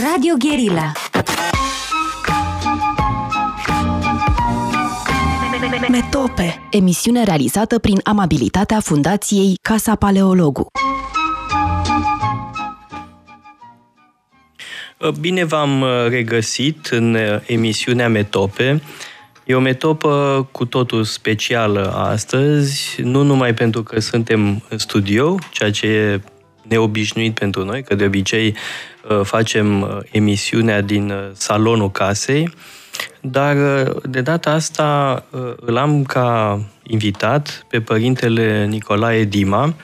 Radio Guerilla Metope Emisiune realizată prin amabilitatea Fundației Casa Paleologu Bine v-am uh, regăsit în uh, emisiunea Metope. E o metopă cu totul specială astăzi, nu numai pentru că suntem în studio, ceea ce e neobișnuit pentru noi, că de obicei uh, facem emisiunea din salonul casei, dar de data asta îl am ca invitat pe părintele Nicolae Dima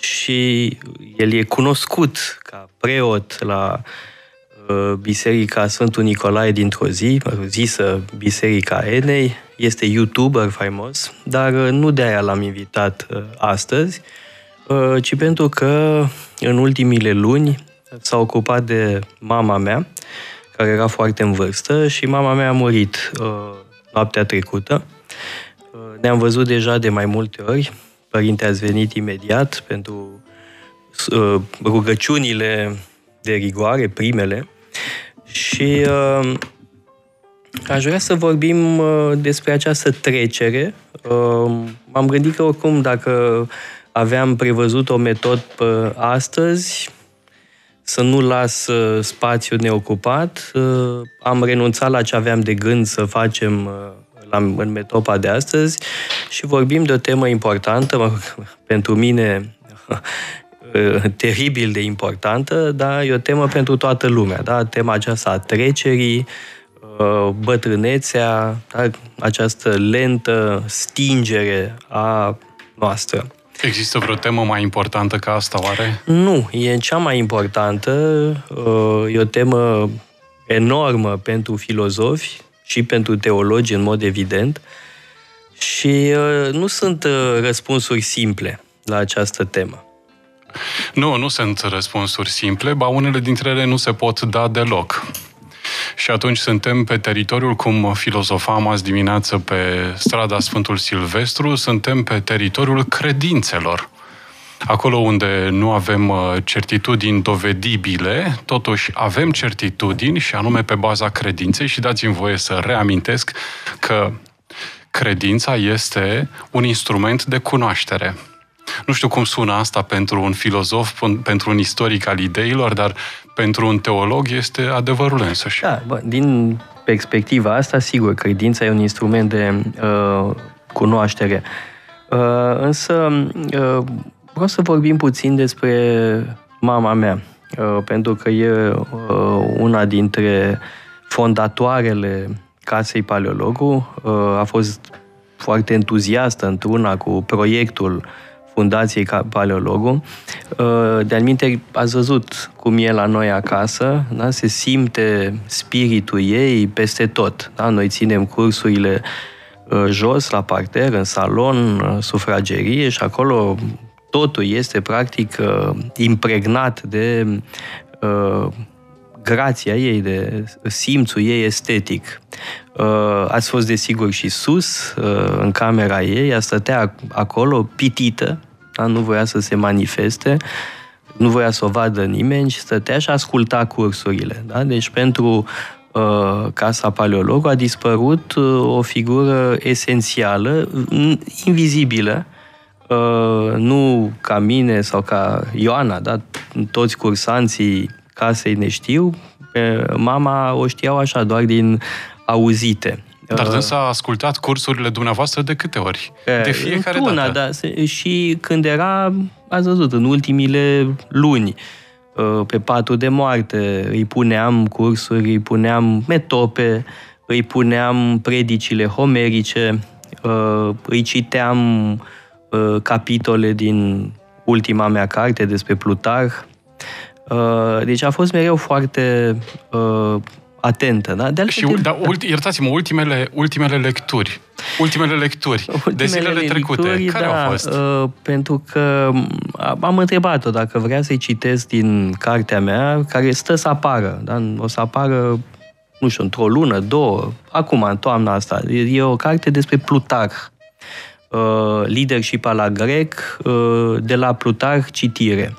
și el e cunoscut ca preot la Uh, Biserica Sfântul Nicolae dintr-o zi, zisă Biserica Enei, este youtuber faimos, dar uh, nu de aia l-am invitat uh, astăzi, ci pentru că în ultimile luni s-a ocupat de mama mea, care era foarte în vârstă și mama mea a murit noaptea trecută. Ne-am văzut deja de mai multe ori, părinte ați venit imediat pentru rugăciunile de rigoare, primele, și uh, aș vrea să vorbim uh, despre această trecere. Uh, m-am gândit că oricum dacă aveam prevăzut o metodă uh, astăzi, să nu las uh, spațiu neocupat, uh, am renunțat la ce aveam de gând să facem uh, la, în metopa de astăzi și vorbim de o temă importantă, pentru mine Uh, teribil de importantă, dar e o temă pentru toată lumea. Da? Tema aceasta a trecerii, uh, bătrânețea, da? această lentă stingere a noastră. Există vreo temă mai importantă ca asta, oare? Nu, e cea mai importantă. Uh, e o temă enormă pentru filozofi și pentru teologi, în mod evident. Și nu sunt răspunsuri simple la această temă. Nu, nu sunt răspunsuri simple, ba unele dintre ele nu se pot da deloc. Și atunci suntem pe teritoriul, cum filozofam azi dimineață pe strada Sfântul Silvestru, suntem pe teritoriul credințelor. Acolo unde nu avem uh, certitudini dovedibile, totuși avem certitudini și anume pe baza credinței și dați-mi voie să reamintesc că credința este un instrument de cunoaștere. Nu știu cum sună asta pentru un filozof, pentru un istoric al ideilor, dar pentru un teolog este adevărul însăși. Da, bă, din perspectiva asta, sigur, credința e un instrument de uh, cunoaștere. Uh, însă, uh, vreau să vorbim puțin despre mama mea, uh, pentru că e uh, una dintre fondatoarele Casei Paleologu, uh, a fost foarte entuziastă într-una cu proiectul uh, Fundației Paleologu. Uh, de alminte, ați văzut cum e la noi acasă, da? se simte spiritul ei peste tot. Da? Noi ținem cursurile uh, jos, la parter, în salon, uh, sufragerie și acolo totul este practic impregnat de grația ei, de simțul ei estetic. Ați fost desigur și sus, în camera ei, ea stătea acolo pitită, da? nu voia să se manifeste, nu voia să o vadă nimeni și stătea și asculta cursurile. Da? Deci pentru uh, Casa Paleologu a dispărut uh, o figură esențială, invizibilă, uh, nu ca mine sau ca Ioana, da? toți cursanții casei ne știu, mama o știau așa, doar din auzite. Dar uh, dânsa a ascultat cursurile dumneavoastră de câte ori? De fiecare una, dată? da. Și când era, ați văzut, în ultimile luni, uh, pe patul de moarte, îi puneam cursuri, îi puneam metope, îi puneam predicile homerice, uh, îi citeam capitole din ultima mea carte despre Plutarh. Deci a fost mereu foarte atentă. Da? De și, de... da, ulti, iertați-mă, ultimele, ultimele lecturi. Ultimele lecturi ultimele de zilele trecute. Lecturi, care da, au fost? Uh, pentru că am întrebat-o dacă vrea să-i citesc din cartea mea, care stă să apară. Da? O să apară, nu știu, într-o lună, două, acum, în toamna asta. E o carte despre Plutarh. Uh, leadership la grec, uh, de la Plutarh citire.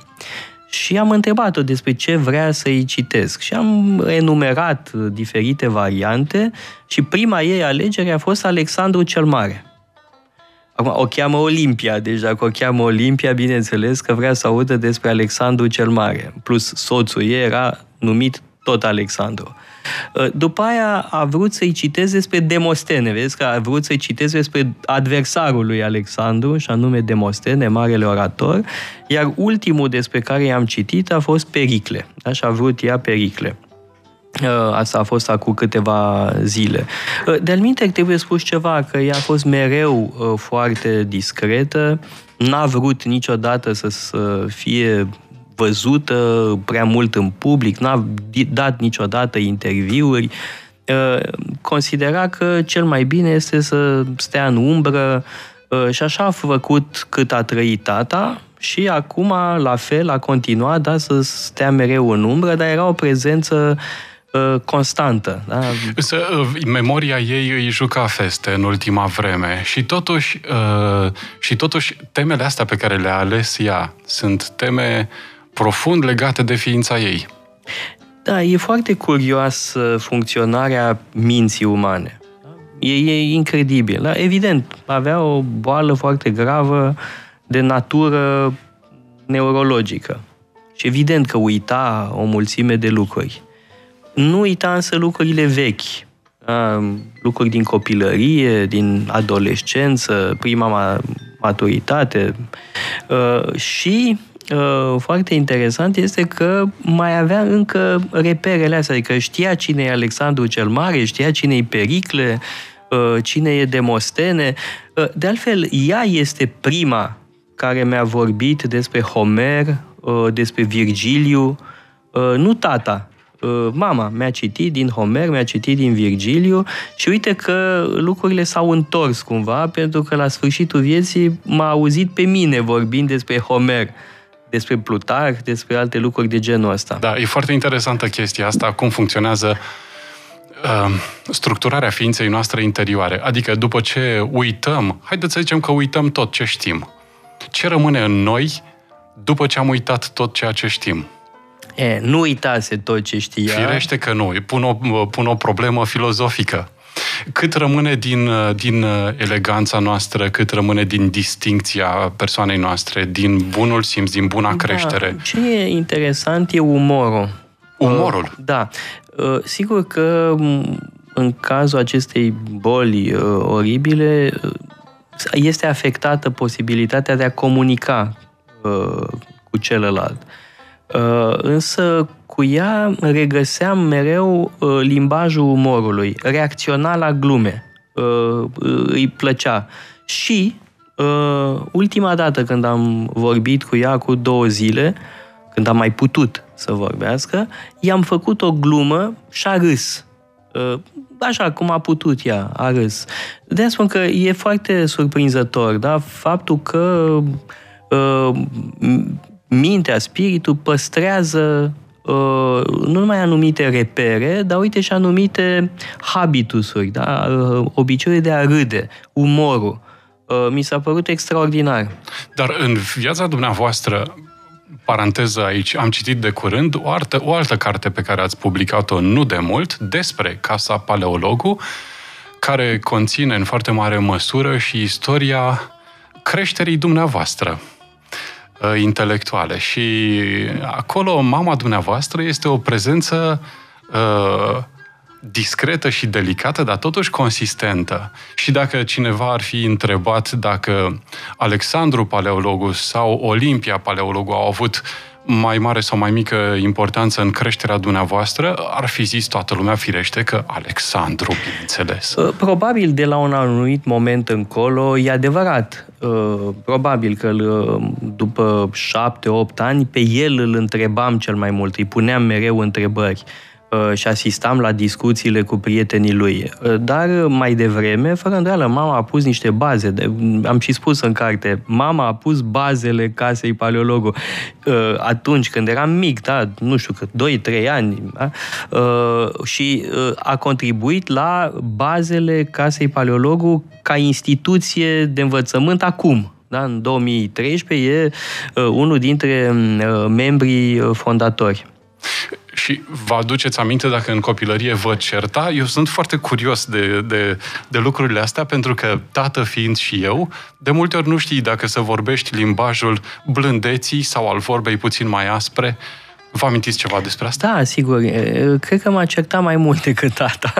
Și am întrebat-o despre ce vrea să-i citesc. Și am enumerat diferite variante și prima ei alegere a fost Alexandru cel Mare. Acum, o cheamă Olimpia, deci dacă o cheamă Olimpia, bineînțeles că vrea să audă despre Alexandru cel Mare. Plus soțul ei era numit tot Alexandru. Uh, după aia a vrut să-i citeze despre Demostene, vezi că a vrut să-i citeze despre adversarul lui Alexandru, și anume Demostene, marele orator, iar ultimul despre care i-am citit a fost Pericle, da? și a vrut ea Pericle. Uh, asta a fost acum câteva zile. Uh, de-al minte, trebuie spus ceva, că ea a fost mereu foarte discretă, n-a vrut niciodată să fie văzută prea mult în public, n-a dat niciodată interviuri, uh, considera că cel mai bine este să stea în umbră uh, și așa a făcut cât a trăit tata și acum, la fel, a continuat da, să stea mereu în umbră, dar era o prezență uh, constantă. Da? Însă, memoria ei îi juca feste în ultima vreme și totuși, și totuși temele astea pe care le-a ales ea sunt teme profund legate de ființa ei. Da, e foarte curios funcționarea minții umane. E, e incredibil. Da? Evident, avea o boală foarte gravă de natură neurologică. Și evident că uita o mulțime de lucruri. Nu uita însă lucrurile vechi, da? lucruri din copilărie, din adolescență, prima maturitate uh, și Uh, foarte interesant este că mai avea încă reperele astea, adică știa cine e Alexandru cel Mare, știa cine e Pericle, uh, cine e Demostene. Uh, de altfel, ea este prima care mi-a vorbit despre Homer, despre Virgiliu, nu tata, mama mi-a citit din Homer, mi-a citit din Virgiliu și uite că lucrurile s-au întors cumva, pentru că la sfârșitul vieții m-a auzit pe mine vorbind despre Homer despre Plutarh, despre alte lucruri de genul ăsta. Da, e foarte interesantă chestia asta, cum funcționează uh, structurarea ființei noastre interioare. Adică după ce uităm, haideți să zicem că uităm tot ce știm. Ce rămâne în noi după ce am uitat tot ceea ce știm? E, nu uitase tot ce știa. Firește că nu. Pun o, pun o problemă filozofică. Cât rămâne din, din eleganța noastră, cât rămâne din distincția persoanei noastre, din bunul simț, din buna da, creștere? Ce e interesant e umorul. Umorul? Uh, da. Uh, sigur că în cazul acestei boli uh, oribile este afectată posibilitatea de a comunica cu celălalt. Însă cu ea regăseam mereu uh, limbajul umorului, reacționa la glume, uh, îi plăcea. Și uh, ultima dată când am vorbit cu ea cu două zile, când am mai putut să vorbească, i-am făcut o glumă și a râs. Așa cum a putut ea, a râs. de spun că e foarte surprinzător, da? Faptul că mintea, spiritul păstrează Uh, nu numai anumite repere, dar uite și anumite habitusuri, da? Uh, obiceiuri de a râde, umorul. Uh, mi s-a părut extraordinar. Dar în viața dumneavoastră, paranteză aici, am citit de curând o altă, o altă carte pe care ați publicat-o nu de mult despre Casa Paleologu, care conține în foarte mare măsură și istoria creșterii dumneavoastră. Uh, intelectuale. Și acolo mama dumneavoastră este o prezență uh, discretă și delicată, dar totuși consistentă. Și dacă cineva ar fi întrebat dacă Alexandru Paleologus sau Olimpia Paleologu au avut mai mare sau mai mică importanță în creșterea dumneavoastră, ar fi zis toată lumea firește că Alexandru, bineînțeles. Uh, probabil de la un anumit moment încolo, e adevărat. Uh, probabil că uh, după șapte-opt ani, pe el îl întrebam cel mai mult, îi puneam mereu întrebări. Uh, și asistam la discuțiile cu prietenii lui. Uh, dar mai devreme, fără îndoială, mama a pus niște baze. De, am și spus în carte, mama a pus bazele casei paleologu. Uh, atunci când eram mic, da, nu știu cât, 2-3 ani, da? și a contribuit la bazele casei paleologu ca instituție de învățământ acum Da? În 2013 e uh, unul dintre uh, membrii uh, fondatori. Și vă aduceți aminte dacă în copilărie vă certa? Eu sunt foarte curios de, de, de lucrurile astea, pentru că, tată fiind și eu, de multe ori nu știi dacă să vorbești limbajul blândeții sau al vorbei puțin mai aspre. Vă amintiți ceva despre asta? Da, sigur. Cred că m-a certat mai mult decât tata.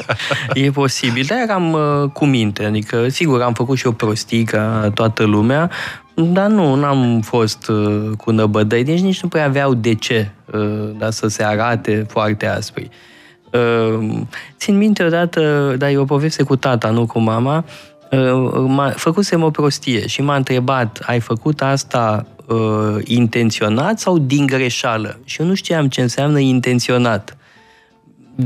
e posibil. Dar eram cu minte. Adică, sigur, am făcut și o prostii ca toată lumea, dar nu, n-am fost uh, cu năbădăi, deci nici nu prea aveau de ce uh, da, să se arate foarte aspri. Uh, țin minte odată, dar e o poveste cu tata, nu cu mama, uh, m-a, făcusem o prostie și m-a întrebat, ai făcut asta uh, intenționat sau din greșeală? Și eu nu știam ce înseamnă intenționat.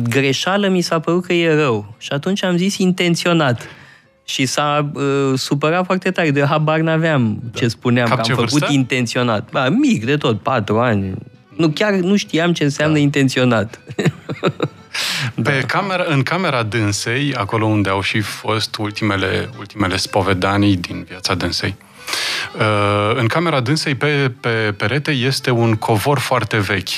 Greșeală mi s-a părut că e rău și atunci am zis intenționat. Și s-a uh, supărat foarte tare, de habar n-aveam da. ce spuneam, Cap că am făcut vârstă? intenționat. Ba, mic de tot, patru ani. Nu, chiar nu știam ce înseamnă da. intenționat. Pe da. camera, în camera dânsei, acolo unde au și fost ultimele, ultimele spovedanii din viața dânsei, uh, în camera dânsei, pe, pe perete, este un covor foarte vechi.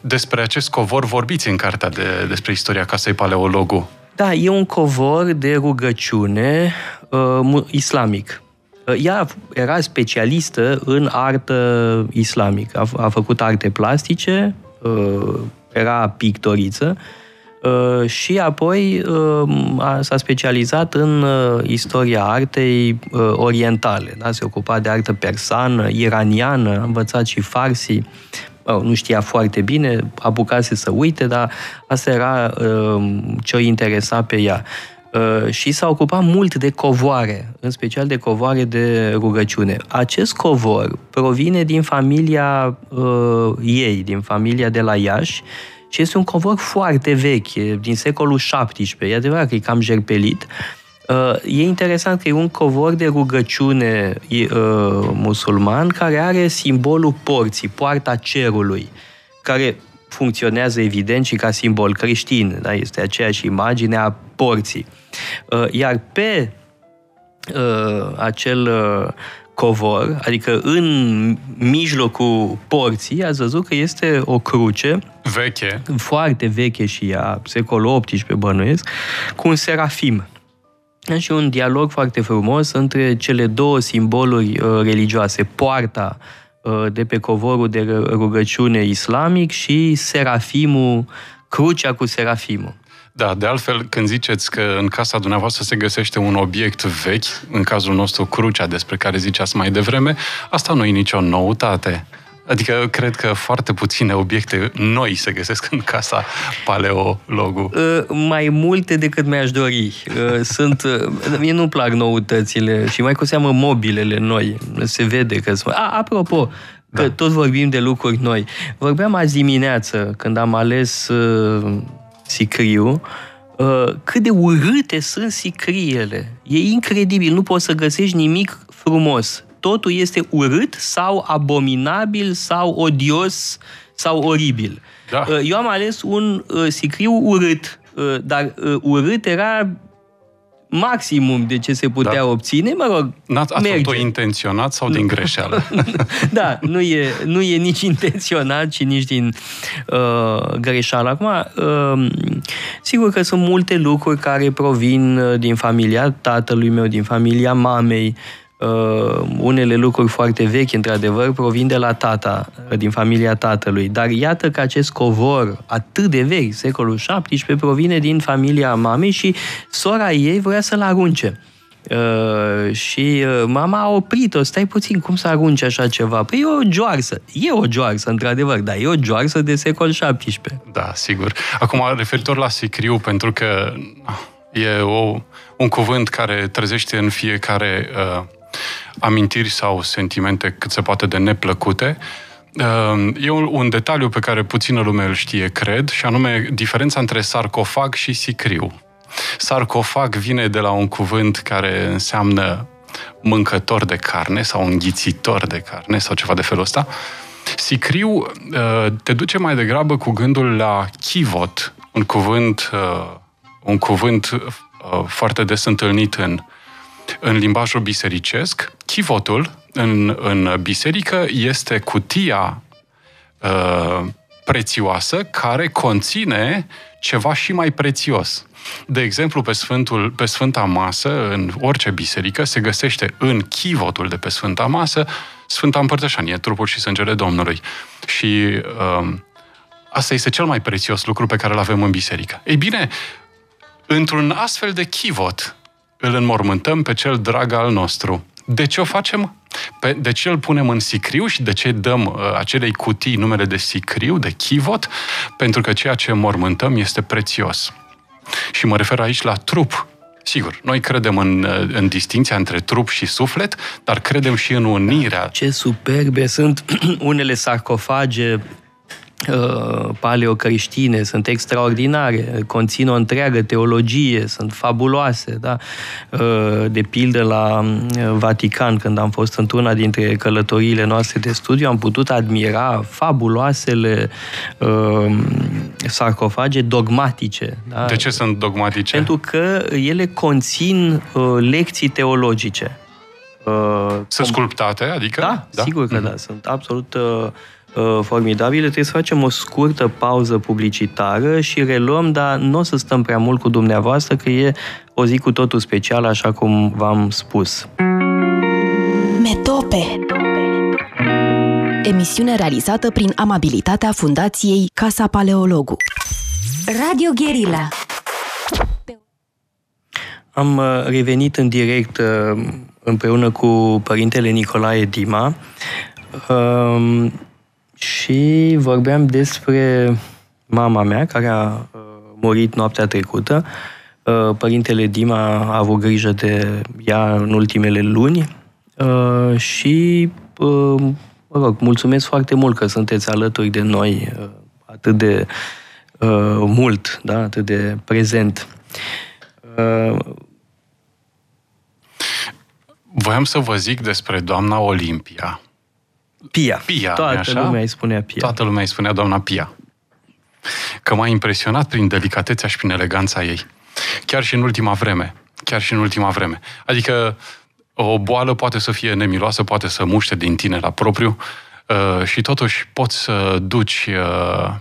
Despre acest covor vorbiți în cartea de, despre istoria casei Paleologu. Da, e un covor de rugăciune uh, islamic. Uh, ea era specialistă în artă islamică. A, a făcut arte plastice, uh, era pictoriță uh, și apoi uh, a, s-a specializat în uh, istoria artei uh, orientale. Da? Se ocupa de artă persană, iraniană, a învățat și farsi oh, nu știa foarte bine, apucase să uite, dar asta era uh, ce o interesa pe ea. Uh, și s-a ocupat mult de covoare, în special de covoare de rugăciune. Acest covor provine din familia uh, ei, din familia de la Iași, și este un covor foarte vechi, din secolul XVII. E adevărat că e cam jerpelit, Uh, e interesant că e un covor de rugăciune uh, musulman care are simbolul porții, poarta cerului, care funcționează evident și ca simbol creștin. Da? Este aceeași imagine a porții. Uh, iar pe acel covor, adică în mijlocul porții, ați văzut că este o cruce veche, foarte veche și ea, secolul XVIII bănuiesc, cu un serafim și un dialog foarte frumos între cele două simboluri uh, religioase, poarta uh, de pe covorul de rugăciune islamic și serafimul, crucea cu serafimul. Da, de altfel, când ziceți că în casa dumneavoastră se găsește un obiect vechi, în cazul nostru crucea despre care ziceați mai devreme, asta nu e nicio noutate. Adică cred că foarte puține obiecte noi se găsesc în casa paleologu. Uh, mai multe decât mi-aș dori. Uh, sunt, uh, mie nu plac noutățile și mai cu seamă mobilele noi. Se vede că sunt... A, apropo, că da. tot vorbim de lucruri noi. Vorbeam azi dimineață, când am ales uh, sicriu, uh, cât de urâte sunt sicriele. E incredibil, nu poți să găsești nimic frumos totul este urât sau abominabil sau odios sau oribil. Da. Uh, eu am ales un uh, sicriu urât, uh, dar urât era maximum de ce se putea da. obține, mă rog, N-ați ați făcut-o intenționat sau din greșeală? da, nu e, nu e nici intenționat și nici din uh, greșeală. Acum, uh, sigur că sunt multe lucruri care provin din familia tatălui meu, din familia mamei, Uh, unele lucruri foarte vechi, într-adevăr, provin de la tata, din familia tatălui. Dar iată că acest covor atât de vechi, secolul XVII, provine din familia mamei și sora ei vrea să-l arunce. Uh, și uh, mama a oprit-o, stai puțin, cum să arunci așa ceva? Păi e o joarsă. E o joarsă, într-adevăr, dar e o joarsă de secol XVII. Da, sigur. Acum, referitor la sicriu, pentru că e o, un cuvânt care trezește în fiecare uh, amintiri sau sentimente cât se poate de neplăcute. Ehm, e un detaliu pe care puțină lume îl știe, cred, și anume diferența între sarcofag și sicriu. Sarcofag vine de la un cuvânt care înseamnă mâncător de carne sau înghițitor de carne sau ceva de felul ăsta. Sicriu eh, te duce mai degrabă cu gândul la chivot, un cuvânt, eh, un cuvânt eh, foarte des întâlnit în în limbajul bisericesc, chivotul în, în biserică este cutia uh, prețioasă care conține ceva și mai prețios. De exemplu, pe, Sfântul, pe Sfânta Masă, în orice biserică, se găsește în chivotul de pe Sfânta Masă Sfânta Împărtășanie, trupul și sângele Domnului. Și uh, asta este cel mai prețios lucru pe care îl avem în biserică. Ei bine, într-un astfel de chivot, îl înmormântăm pe cel drag al nostru. De ce o facem? Pe, de ce îl punem în sicriu și de ce dăm uh, acelei cutii numele de sicriu, de chivot? Pentru că ceea ce mormântăm este prețios. Și mă refer aici la trup. Sigur, noi credem în, uh, în distinția între trup și suflet, dar credem și în unirea. Ce superbe sunt unele sarcofage Uh, paleocreștine, sunt extraordinare, conțin o întreagă teologie, sunt fabuloase. Da? Uh, de pildă la uh, Vatican, când am fost într-una dintre călătoriile noastre de studiu, am putut admira fabuloasele sarcofage dogmatice. Da? De ce sunt dogmatice? Pentru că ele conțin lecții teologice. Sunt sculptate, adică? Da, da? sigur că mm-hmm. da. Sunt absolut uh, Uh, formidabile. Trebuie să facem o scurtă pauză publicitară și reluăm, dar nu o să stăm prea mult cu dumneavoastră, că e o zi cu totul specială, așa cum v-am spus. Metope Emisiune realizată prin amabilitatea Fundației Casa Paleologu. Radio Guerilla Am uh, revenit în direct uh, împreună cu părintele Nicolae Dima și vorbeam despre mama mea, care a uh, murit noaptea trecută. Uh, părintele Dima a avut grijă de ea în ultimele luni uh, și, mă rog, mulțumesc foarte mult că sunteți alături de noi atât de mult, da? atât de prezent. Voiam să vă zic despre doamna Olimpia. Pia. Pia, Toată așa? lumea îi spunea Pia. Toată lumea îi spunea doamna Pia. Că m-a impresionat prin delicatețea și prin eleganța ei. Chiar și în ultima vreme. Chiar și în ultima vreme. Adică o boală poate să fie nemiloasă, poate să muște din tine la propriu uh, și totuși poți să duci uh, uh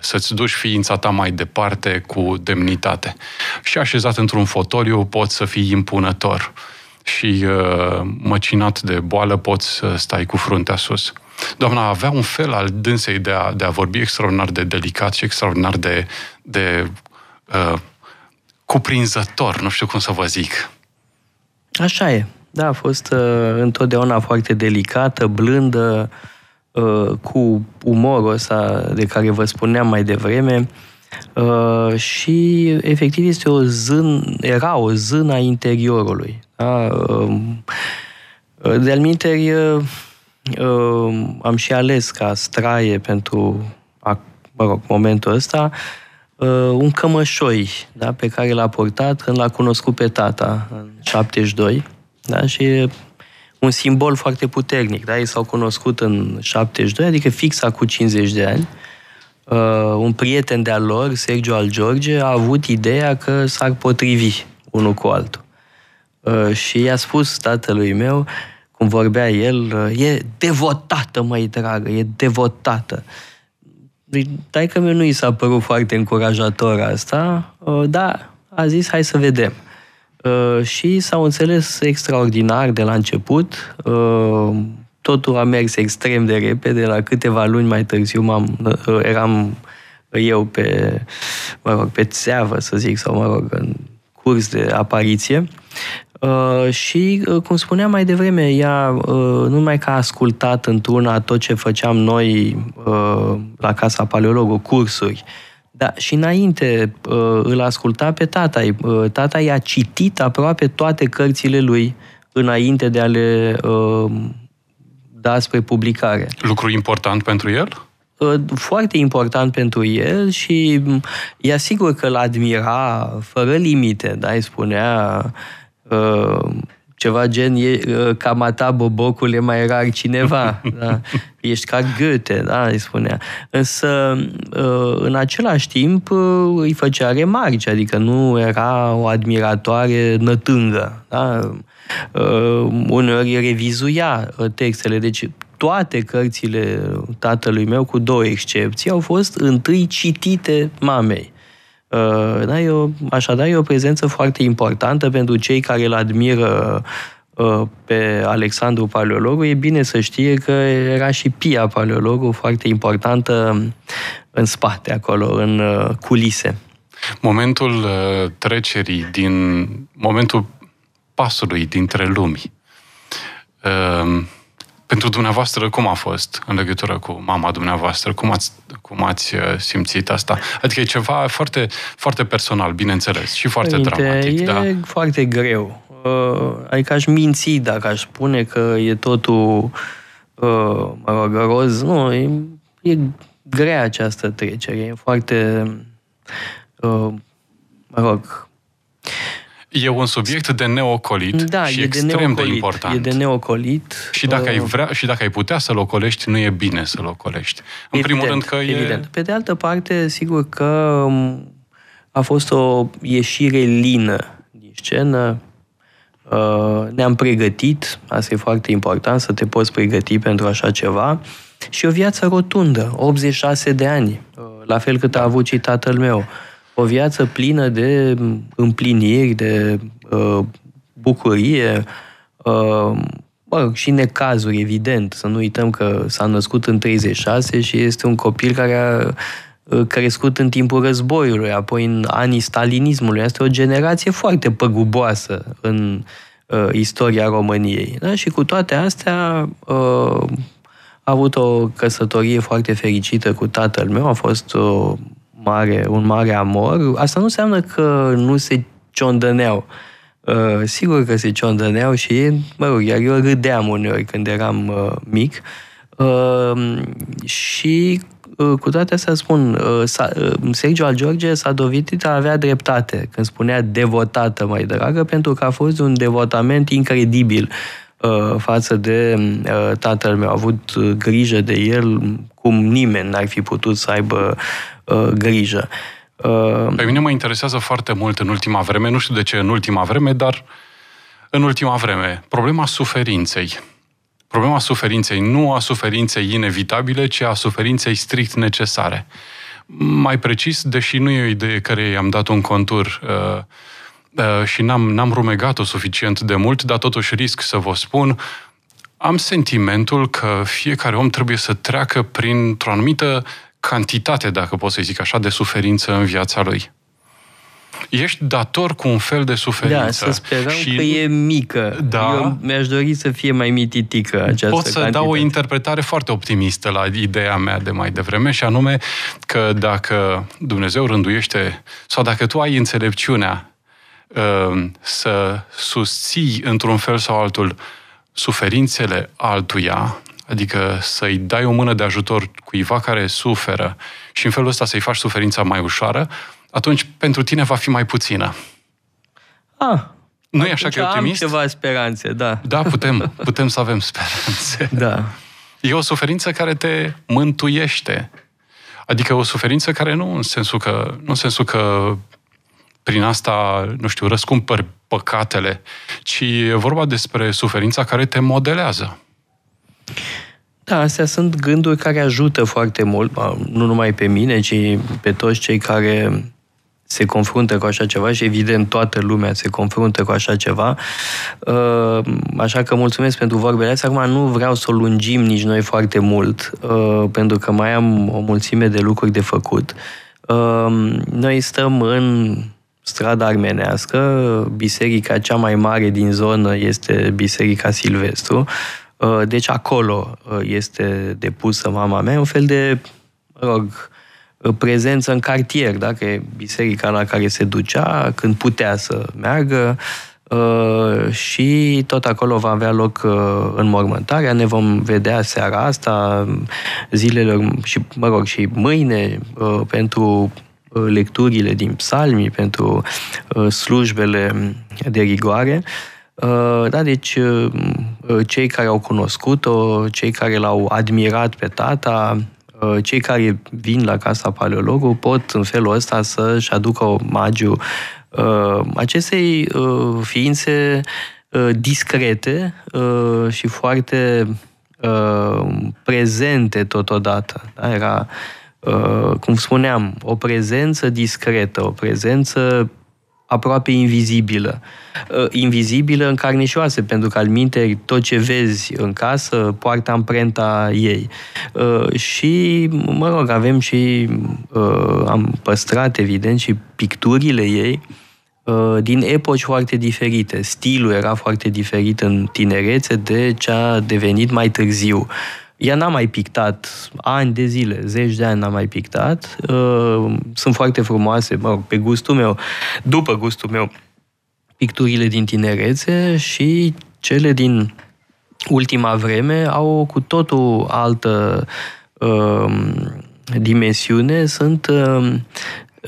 să-ți duci ființa ta mai departe cu demnitate. Și așezat într-un fotoliu poți să fii impunător și uh, măcinat de boală poți să stai cu fruntea sus. Doamna avea un fel al dânsei de a, de a vorbi extraordinar de delicat și extraordinar de, de uh, cuprinzător, nu știu cum să vă zic. Așa e. Da, a fost uh, întotdeauna foarte delicată, blândă, uh, cu umorul ăsta de care vă spuneam mai devreme. Uh, și efectiv este o zân, era o zână a interiorului. Da? Um, de-al minteri, um, am și ales ca straie pentru, mă rog, momentul ăsta, uh, un cămășoi da? pe care l-a portat când l-a cunoscut pe tata în 72. Da? Și e un simbol foarte puternic. Da? Ei s-au cunoscut în 72, adică fix cu 50 de ani. Uh, un prieten de-al lor, Sergio Al George, a avut ideea că s-ar potrivi unul cu altul. Uh, și i-a spus tatălui meu, cum vorbea el, uh, e devotată, măi dragă, e devotată. Deci, că meu nu i s-a părut foarte încurajator asta, uh, dar a zis, hai să vedem. Și s-au înțeles extraordinar de la început. Totul a mers extrem de repede, la câteva luni mai târziu m-am, eram eu pe, mă rog, pe țeavă, să zic, sau mă rog, în curs de apariție. Uh, și, uh, cum spuneam mai devreme, ea uh, nu numai că a ascultat într-una tot ce făceam noi uh, la Casa Paleologu, cursuri, dar și înainte uh, îl asculta pe tata. Uh, tata i-a citit aproape toate cărțile lui înainte de a le uh, da spre publicare. Lucru important pentru el? Uh, foarte important pentru el și e sigur că îl admira fără limite, da, îi spunea uh, ceva gen e, cam a ta, bobocule, mai rar cineva. da? Ești ca Goethe, da? îi spunea. Însă, în același timp, îi făcea remarci, adică nu era o admiratoare nătângă. Da? Uneori revizuia textele, deci toate cărțile tatălui meu, cu două excepții, au fost întâi citite mamei. Uh, da, e o, așadar, e o prezență foarte importantă pentru cei care îl admiră uh, pe Alexandru Paleologu. E bine să știe că era și Pia Paleologu foarte importantă în spate, acolo, în uh, culise. Momentul trecerii din momentul pasului dintre lumi. Pentru dumneavoastră, cum a fost în legătură cu mama dumneavoastră? Cum ați, cum ați uh, simțit asta? Adică e ceva foarte, foarte personal, bineînțeles, și foarte Părinte, dramatic. E da? foarte greu. Uh, adică aș minți dacă aș spune că e totul uh, mă rog, roz. Nu, e, e grea această trecere. E foarte, mă rog, E un subiect de neocolit da, și e extrem de, neocolit, de important. E de neocolit. Și dacă, uh, ai vrea, și dacă ai putea să-l ocolești, nu e bine să-l ocolești. În evident, primul rând că evident. e... Pe de altă parte, sigur că um, a fost o ieșire lină din scenă. Uh, ne-am pregătit, asta e foarte important, să te poți pregăti pentru așa ceva. Și o viață rotundă, 86 de ani, uh, la fel cât a avut și tatăl meu o viață plină de împliniri, de uh, bucurie, uh, bă, și necazuri, evident. Să nu uităm că s-a născut în 36 și este un copil care a uh, crescut în timpul războiului, apoi în anii stalinismului. Asta e o generație foarte păguboasă în uh, istoria României. Da? Și cu toate astea uh, a avut o căsătorie foarte fericită cu tatăl meu, a fost o mare, un mare amor, asta nu înseamnă că nu se ciondăneau. Uh, sigur că se ciondăneau și, mă rog, iar eu râdeam uneori când eram uh, mic. Uh, și uh, cu toate astea spun, uh, uh, Sergio al George s-a dovedit a avea dreptate când spunea devotată mai dragă, pentru că a fost un devotament incredibil uh, față de uh, tatăl meu. A avut grijă de el cum nimeni n-ar fi putut să aibă uh, grijă. Uh, Pe mine mă interesează foarte mult în ultima vreme, nu știu de ce în ultima vreme, dar în ultima vreme, problema suferinței. Problema suferinței, nu a suferinței inevitabile, ci a suferinței strict necesare. Mai precis, deși nu e o idee care i-am dat un contur uh, uh, și n-am, n-am rumegat-o suficient de mult, dar totuși risc să vă spun, am sentimentul că fiecare om trebuie să treacă printr-o anumită cantitate, dacă pot să zic așa, de suferință în viața lui. Ești dator cu un fel de suferință. Da, să sperăm și... că e mică. Da. Eu mi-aș dori să fie mai mititică această Pot să cantitate. dau o interpretare foarte optimistă la ideea mea de mai devreme și anume că dacă Dumnezeu rânduiește sau dacă tu ai înțelepciunea uh, să susții într-un fel sau altul suferințele altuia, adică să-i dai o mână de ajutor cuiva care suferă și în felul ăsta să-i faci suferința mai ușoară, atunci pentru tine va fi mai puțină. Ah, nu e așa că e optimist? am ceva speranțe, da. Da, putem, putem să avem speranțe. Da. E o suferință care te mântuiește. Adică o suferință care nu în sensul că, nu în sensul că prin asta, nu știu, răscumpări păcatele, ci e vorba despre suferința care te modelează. Da, astea sunt gânduri care ajută foarte mult, nu numai pe mine, ci pe toți cei care se confruntă cu așa ceva și evident toată lumea se confruntă cu așa ceva. Uh, așa că mulțumesc pentru vorbele astea. Acum nu vreau să o lungim nici noi foarte mult, uh, pentru că mai am o mulțime de lucruri de făcut. Uh, noi stăm în strada armenească, biserica cea mai mare din zonă este Biserica Silvestru, uh, deci acolo uh, este depusă mama mea, un fel de, mă rog, uh, prezență în cartier, dacă e biserica la care se ducea, când putea să meargă, și tot acolo va avea loc înmormântarea. Ne vom vedea seara asta, zilele și, mă rog, și mâine pentru Uh, lecturile din psalmi, pentru uh, slujbele de rigoare. Da, deci cei care au cunoscut-o, cei care l-au admirat pe tata, cei care vin la Casa Paleologului pot în felul ăsta să-și aducă omagiu acestei ființe discrete și foarte prezente totodată. Da? Era Uh, cum spuneam, o prezență discretă, o prezență aproape invizibilă. Uh, invizibilă în carne și oase, pentru că al minte tot ce vezi în casă poartă amprenta ei. Uh, și, mă rog, avem și, am păstrat, evident, și picturile ei din epoci foarte diferite. Stilul era foarte diferit în tinerețe de ce a devenit mai târziu. Ea n-a mai pictat ani de zile, zeci de ani n-a mai pictat. Uh, sunt foarte frumoase, mă rog, pe gustul meu, după gustul meu, picturile din tinerețe și cele din ultima vreme au cu totul altă uh, dimensiune. Sunt uh,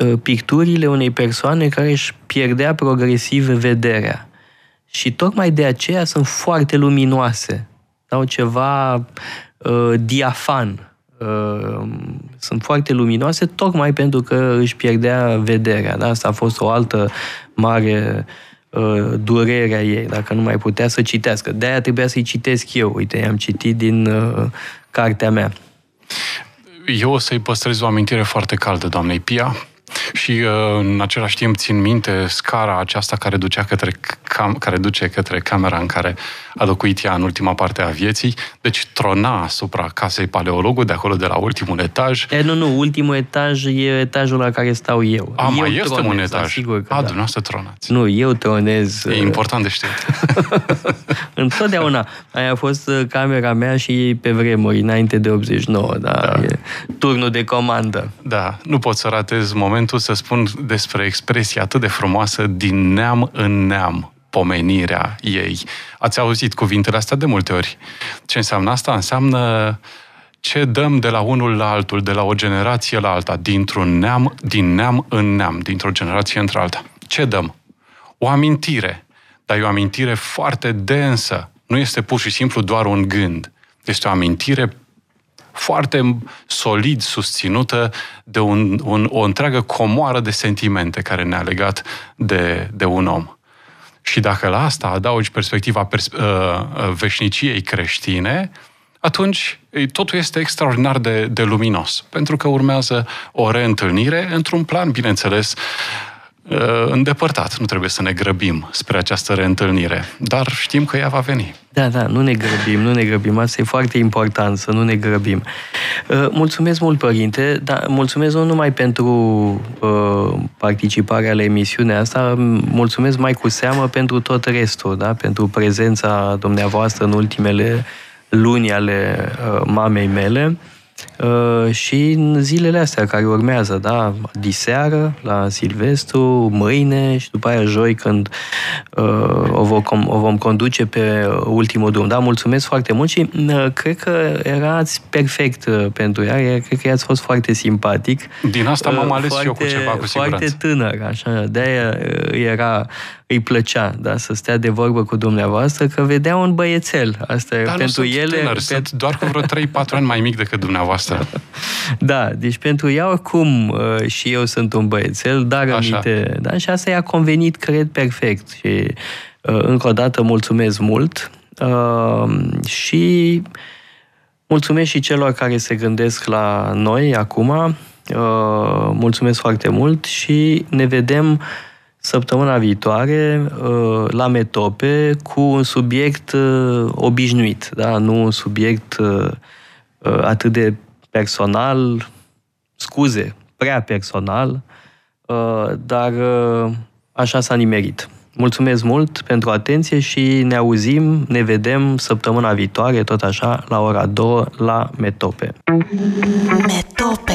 uh, picturile unei persoane care își pierdea progresiv vederea. Și tocmai de aceea sunt foarte luminoase. Au ceva uh, diafan. Uh, sunt foarte luminoase tocmai pentru că își pierdea vederea. Da? Asta a fost o altă mare uh, durere a ei, dacă nu mai putea să citească. De-aia trebuia să-i citesc eu. Uite, i-am citit din uh, cartea mea. Eu o să-i păstrez o amintire foarte caldă doamnei Pia, și uh, în același timp țin minte scara aceasta care, ducea către cam, care duce către camera în care a locuit ea în ultima parte a vieții, deci trona asupra casei paleologului, de acolo de la ultimul etaj. E, nu, nu, ultimul etaj e etajul la care stau eu. A, eu mai este tronez, un etaj. Sigur că A, da. dumneavoastră tronați. Nu, eu tronez. E important de știut. Întotdeauna. Aia a fost uh, camera mea și pe vremuri, înainte de 89, da. da. E turnul de comandă. Da, nu pot să ratez momentul să spun despre expresia atât de frumoasă din neam în neam pomenirea ei. Ați auzit cuvintele astea de multe ori. Ce înseamnă asta? Înseamnă ce dăm de la unul la altul, de la o generație la alta, dintr-un neam, din neam în neam, dintr-o generație într alta. Ce dăm? O amintire, dar e o amintire foarte densă. Nu este pur și simplu doar un gând. Este o amintire foarte solid susținută de un, un, o întreagă comoară de sentimente care ne-a legat de, de un om. Și dacă la asta adaugi perspectiva pers- uh, uh, veșniciei creștine, atunci totul este extraordinar de, de luminos, pentru că urmează o reîntâlnire într-un plan, bineînțeles, uh, îndepărtat. Nu trebuie să ne grăbim spre această reîntâlnire, dar știm că ea va veni. Da, da, nu ne grăbim, nu ne grăbim. Asta e foarte important, să nu ne grăbim. Mulțumesc mult, Părinte, dar mulțumesc nu numai pentru uh, participarea la emisiunea asta, mulțumesc mai cu seamă pentru tot restul, da? pentru prezența dumneavoastră în ultimele luni ale uh, mamei mele. Uh, și în zilele astea care urmează, da, diseară la Silvestru, mâine și după aia joi când uh, o, vom, o vom conduce pe ultimul drum. Da, mulțumesc foarte mult și uh, cred că erați perfect uh, pentru ea, cred că i-ați fost foarte simpatic. Din asta m-am uh, ales foarte, și eu cu ceva, cu siguranță. Foarte tânăr, așa, de-aia uh, era îi plăcea da, să stea de vorbă cu dumneavoastră, că vedea un băiețel. Asta Dar pentru nu ele. Tânăr, pe... sunt doar cu vreo 3-4 ani mai mic decât dumneavoastră. da, deci pentru ea oricum uh, și eu sunt un băiețel, dar aminte. Da, și asta i-a convenit, cred, perfect. Și uh, încă o dată mulțumesc mult uh, și mulțumesc și celor care se gândesc la noi acum. Mulțumesc foarte mult și ne vedem săptămâna viitoare uh, la Metope cu un subiect uh, obișnuit, da? nu un subiect uh, atât de personal, scuze, prea personal, dar așa s-a nimerit. Mulțumesc mult pentru atenție și ne auzim, ne vedem săptămâna viitoare, tot așa, la ora 2 la Metope. Metope